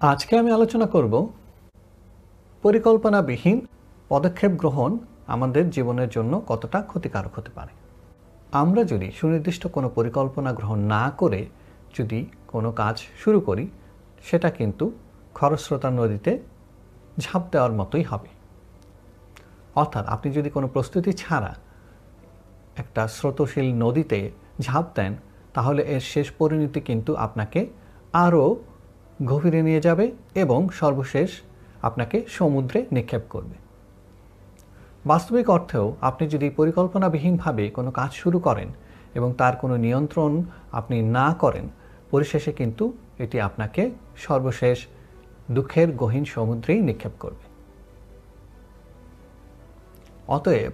আজকে আমি আলোচনা করব পরিকল্পনাবিহীন পদক্ষেপ গ্রহণ আমাদের জীবনের জন্য কতটা ক্ষতিকারক হতে পারে। আমরা যদি সুনির্দিষ্ট কোনো পরিকল্পনা গ্রহণ না করে যদি কোনো কাজ শুরু করি, সেটা কিন্তু খরস্রোতা নদীতে ঝাঁপ দেওয়ার মতোই হবে। অর্থাৎ আপনি যদি কোনো প্রস্তুতি ছাড়া একটা স্রোতশীল নদীতে ঝাঁপ দেন, তাহলে এর শেষ পরিণতি কিন্তু আপনাকে আরও গভীরে নিয়ে যাবে এবং সর্বশেষ আপনাকে সমুদ্রে নিক্ষেপ করবে। বাস্তবিক অর্থেও আপনি যদি পরিকল্পনাবিহীনভাবে কোনো কাজ শুরু করেন এবং তার কোনো নিয়ন্ত্রণ আপনি না করেন, পরিশেষে কিন্তু এটি আপনাকে সর্বশেষ দুঃখের গহীন সমুদ্রেই নিক্ষেপ করবে। অতএব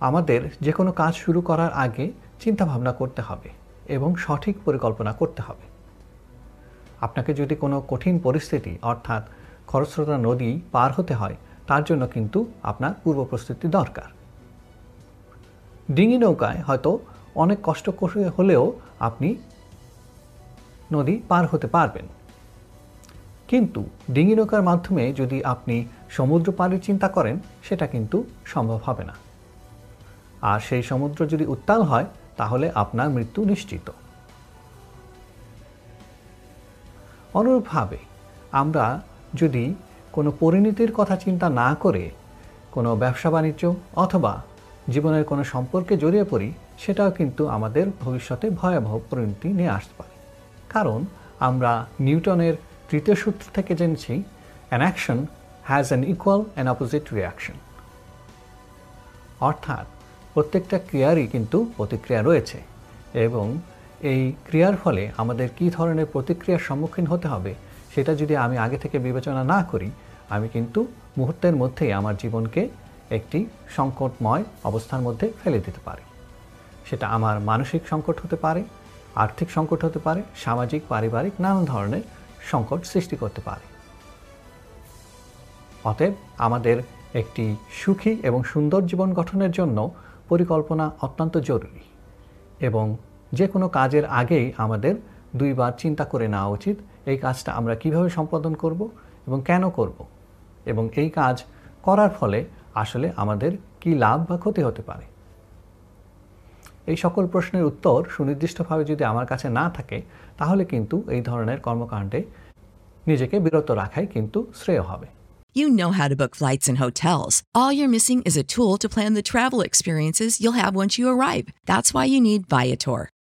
আমাদের যে কোনো কাজ শুরু করার আগে চিন্তাভাবনা করতে হবে এবং সঠিক পরিকল্পনা করতে হবে। আপনাকে যদি কোনো কঠিন পরিস্থিতি, অর্থাৎ খরস্রোতা নদী পার হতে হয়, তার জন্য কিন্তু আপনার পূর্ব প্রস্তুতি দরকার। ডিঙি নৌকায় হয়তো অনেক কষ্ট হলেও আপনি নদী পার হতে পারবেন। কিন্তু ডিঙি নৌকার মাধ্যমে যদি আপনি সমুদ্র পাড়ের চিন্তা করেন, সেটা কিন্তু সম্ভব হবে না। আর সেই সমুদ্র যদি উত্তাল হয়, তাহলে আপনার মৃত্যু নিশ্চিত। অনুরূপভাবে আমরা যদি কোনো পরিণতির কথা চিন্তা না করে কোনো ব্যবসা বাণিজ্য অথবা জীবনের কোনো সম্পর্কে জড়িয়ে পড়ি, সেটাও কিন্তু আমাদের ভবিষ্যতে ভয়াবহ পরিণতি নিয়ে আসতে পারে। কারণ আমরা নিউটনের তৃতীয় সূত্র থেকে জেনেছি an action has an equal and opposite reaction অর্থাৎ প্রত্যেকটা ক্রিয়ারই কিন্তু প্রতিক্রিয়া রয়েছে এবং এই ক্রিয়ার ফলে আমাদের কি ধরনের প্রতিক্রিয়ার সম্মুখীন হতে হবে, সেটা যদি আমি আগে থেকে বিবেচনা না করি, আমি কিন্তু মুহূর্তের মধ্যেই আমার জীবনকে একটি সংকটময় অবস্থার মধ্যে ফেলে দিতে পারি। সেটা আমার মানসিক সংকট হতে পারে, আর্থিক সংকট হতে পারে, সামাজিক, পারিবারিক, নানান ধরনের সংকট সৃষ্টি করতে পারে। অতএব আমাদের একটি সুখী এবং সুন্দর জীবন গঠনের জন্য পরিকল্পনা অত্যন্ত জরুরি এবং যে কোনো কাজের আগেই আমাদের দুইবার চিন্তা করে নেওয়া উচিত, এই কাজটা আমরা কীভাবে সম্পাদন করব এবং কেন করব এবং এই কাজ করার ফলে আসলে আমাদের কি লাভ বা ক্ষতি হতে পারে এই সকল প্রশ্নের উত্তর সুনির্দিষ্টভাবে যদি আমার কাছে না থাকে, তাহলে কিন্তু এই ধরনের কর্মকাণ্ডে নিজেকে বিরত রাখাই কিন্তু শ্রেয় হবে You know how to book flights and hotels. All you're missing is a tool to plan the travel experiences you'll have once you arrive. That's why you need Viator.